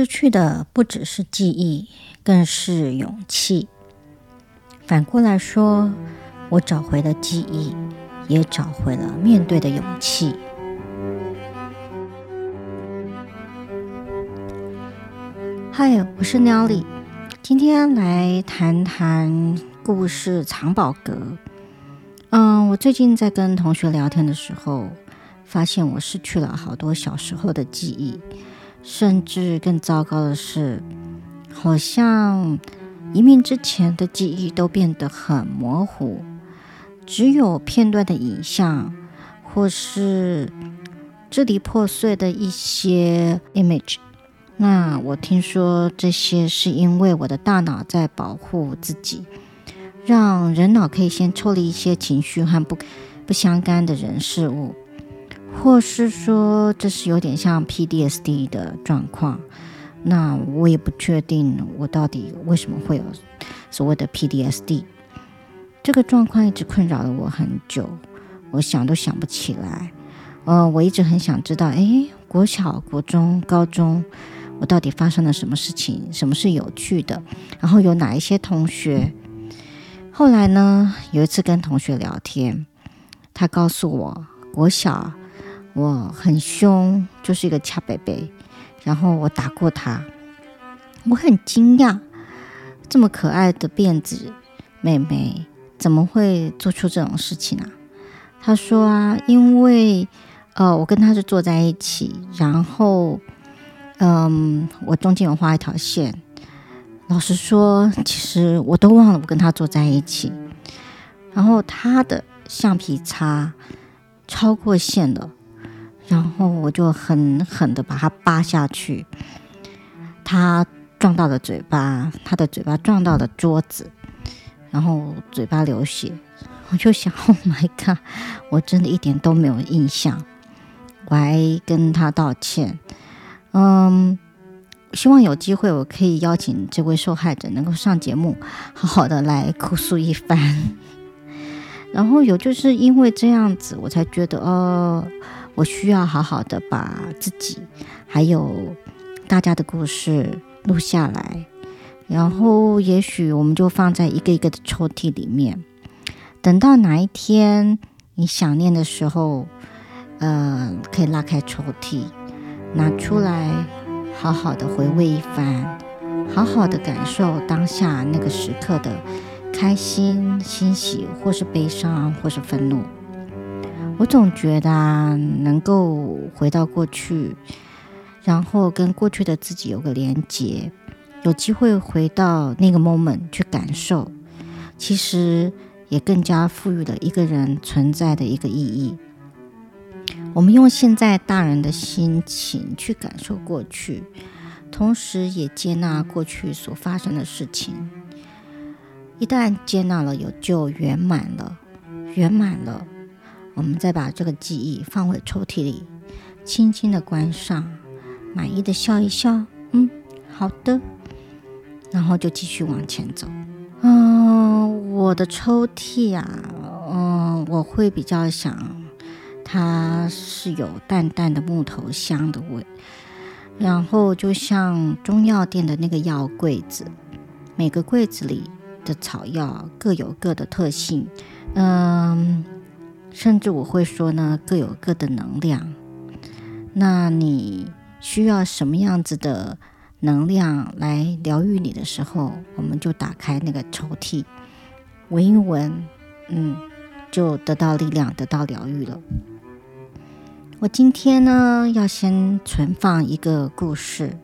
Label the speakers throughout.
Speaker 1: 失去的不只是记忆，更是勇气。反过来说，我找回了记忆，也找回了面对的勇气。嗨，我是 Nelly，今天来谈谈故事《藏宝阁》。嗯，我最近在跟同学聊天的时候，发现我失去了好多小时候的记忆。甚至更糟糕的是，好像移民之前的记忆都变得很模糊，只有片段的影像，或是支离破碎的一些 image。那我听说这些是因为我的大脑在保护自己，让人脑可以先抽离一些情绪和不不相干的人事物。或是说这是有点像 PTSD 的状况，那我也不确定我到底为什么会有所谓的 PTSD。这个状况一直困扰了我很久，我想都想不起来。呃，我一直很想知道，诶，国小、国中、高中，我到底发生了什么事情？什么是有趣的？然后有哪一些同学？后来呢，有一次跟同学聊天，他告诉我，国小。我很凶，就是一个恰北北，然后我打过他，我很惊讶，这么可爱的辫子妹妹怎么会做出这种事情呢？他说啊，因为呃，我跟他是坐在一起，然后嗯，我中间有画一条线。老实说，其实我都忘了我跟他坐在一起，然后他的橡皮擦超过线了。然后我就狠狠的把它扒下去，他撞到了嘴巴，他的嘴巴撞到了桌子，然后嘴巴流血。我就想，Oh my God，我真的一点都没有印象。我还跟他道歉，嗯，希望有机会我可以邀请这位受害者能够上节目，好好的来哭诉一番。然后有就是因为这样子，我才觉得哦。我需要好好的把自己还有大家的故事录下来，然后也许我们就放在一个一个的抽屉里面，等到哪一天你想念的时候，呃，可以拉开抽屉，拿出来，好好的回味一番，好好的感受当下那个时刻的开心、欣喜，或是悲伤，或是愤怒。我总觉得啊，能够回到过去，然后跟过去的自己有个连接，有机会回到那个 moment 去感受，其实也更加赋予了一个人存在的一个意义。我们用现在大人的心情去感受过去，同时也接纳过去所发生的事情。一旦接纳了，有就圆满了，圆满了。我们再把这个记忆放回抽屉里，轻轻的关上，满意的笑一笑，嗯，好的，然后就继续往前走。嗯，我的抽屉啊，嗯，我会比较想，它是有淡淡的木头香的味，然后就像中药店的那个药柜子，每个柜子里的草药各有各的特性，嗯。甚至我会说呢，各有各的能量。那你需要什么样子的能量来疗愈你的时候，我们就打开那个抽屉，闻一闻，嗯，就得到力量，得到疗愈了。我今天呢，要先存放一个故事，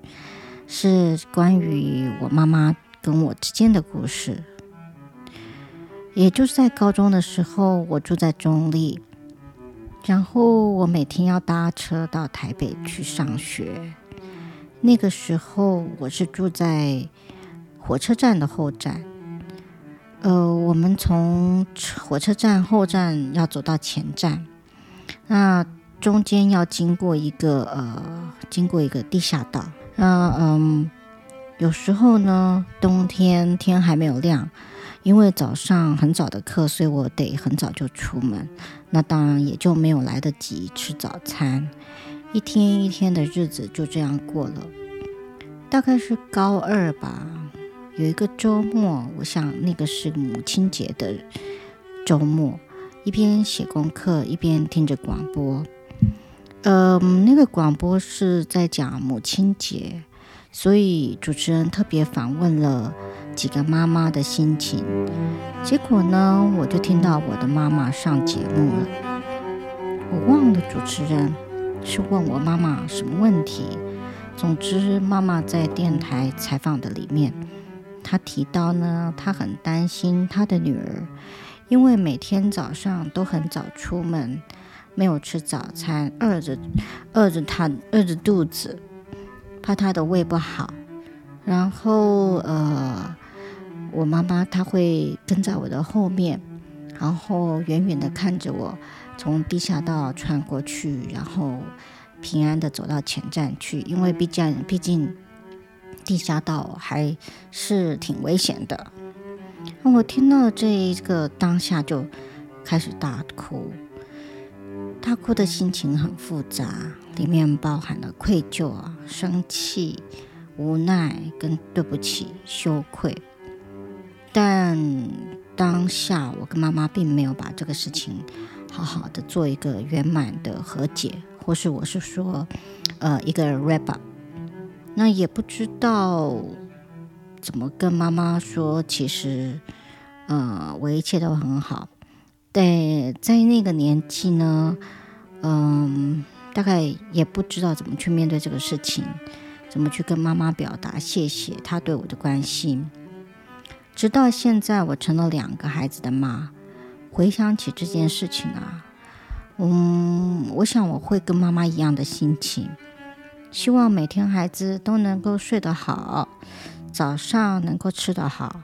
Speaker 1: 是关于我妈妈跟我之间的故事。也就是在高中的时候，我住在中立，然后我每天要搭车到台北去上学。那个时候我是住在火车站的后站，呃，我们从火车站后站要走到前站，那中间要经过一个呃，经过一个地下道。那嗯，有时候呢，冬天天还没有亮。因为早上很早的课，所以我得很早就出门。那当然也就没有来得及吃早餐。一天一天的日子就这样过了。大概是高二吧，有一个周末，我想那个是母亲节的周末，一边写功课一边听着广播。呃，那个广播是在讲母亲节，所以主持人特别访问了几个妈妈的心情。结果呢，我就听到我的妈妈上节目了。我忘了主持人是问我妈妈什么问题。总之，妈妈在电台采访的里面，她提到呢，她很担心她的女儿，因为每天早上都很早出门。没有吃早餐，饿着，饿着她，饿着肚子，怕他的胃不好。然后，呃，我妈妈她会跟在我的后面，然后远远的看着我从地下道穿过去，然后平安的走到前站去。因为毕竟，毕竟地下道还是挺危险的。我听到这一个当下就开始大哭。哭的心情很复杂，里面包含了愧疚啊、生气、无奈跟对不起、羞愧。但当下我跟妈妈并没有把这个事情好好的做一个圆满的和解，或是我是说，呃，一个 wrap up。那也不知道怎么跟妈妈说，其实，呃，我一切都很好。对，在那个年纪呢，嗯，大概也不知道怎么去面对这个事情，怎么去跟妈妈表达谢谢她对我的关心。直到现在，我成了两个孩子的妈，回想起这件事情啊，嗯，我想我会跟妈妈一样的心情，希望每天孩子都能够睡得好，早上能够吃得好，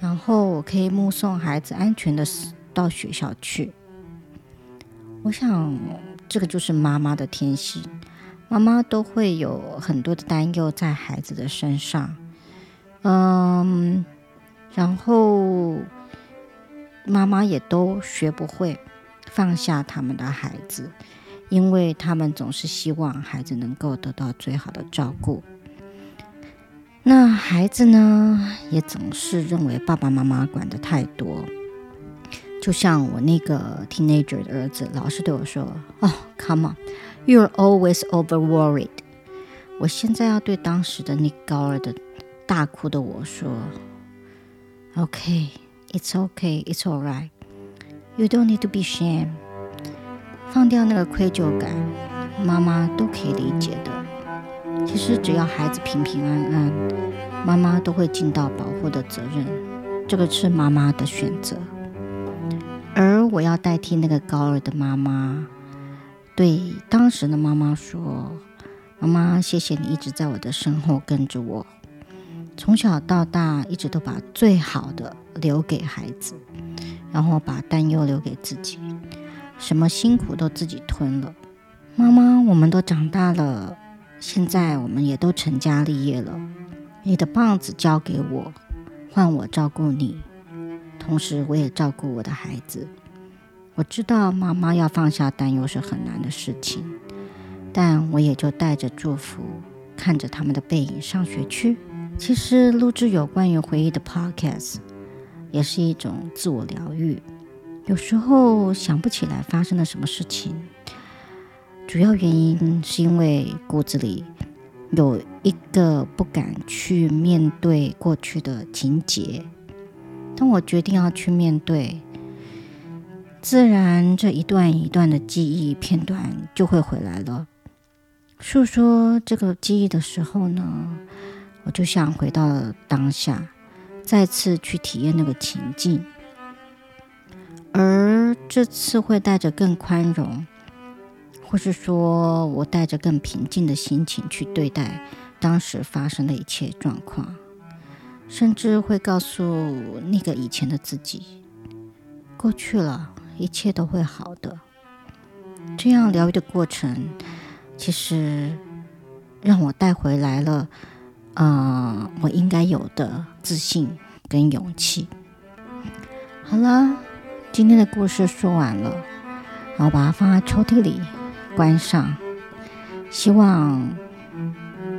Speaker 1: 然后我可以目送孩子安全的。到学校去，我想这个就是妈妈的天性，妈妈都会有很多的担忧在孩子的身上，嗯，然后妈妈也都学不会放下他们的孩子，因为他们总是希望孩子能够得到最好的照顾。那孩子呢，也总是认为爸爸妈妈管的太多。就像我那个 teenager 的儿子，老是对我说：“哦，come on，you're always over worried。”我现在要对当时的那高二的大哭的我说：“OK，it's OK，it's alright。You don't need to be shame。放掉那个愧疚感，妈妈都可以理解的。其实只要孩子平平安安，妈妈都会尽到保护的责任。这个是妈妈的选择。”我要代替那个高二的妈妈，对当时的妈妈说：“妈妈，谢谢你一直在我的身后跟着我，从小到大一直都把最好的留给孩子，然后把担忧留给自己，什么辛苦都自己吞了。妈妈，我们都长大了，现在我们也都成家立业了，你的棒子交给我，换我照顾你。”同时，我也照顾我的孩子。我知道妈妈要放下担忧是很难的事情，但我也就带着祝福，看着他们的背影上学去。其实，录制有关于回忆的 podcast 也是一种自我疗愈。有时候想不起来发生了什么事情，主要原因是因为骨子里有一个不敢去面对过去的情节。当我决定要去面对，自然这一段一段的记忆片段就会回来了。诉说这个记忆的时候呢，我就想回到当下，再次去体验那个情境。而这次会带着更宽容，或是说我带着更平静的心情去对待当时发生的一切状况。甚至会告诉那个以前的自己，过去了，一切都会好的。这样疗愈的过程，其实让我带回来了，呃，我应该有的自信跟勇气。好了，今天的故事说完了，然后把它放在抽屉里，关上。希望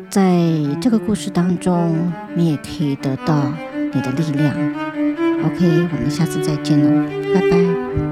Speaker 1: 在这个故事当中，你也可以得到你的力量。OK，我们下次再见喽，拜拜。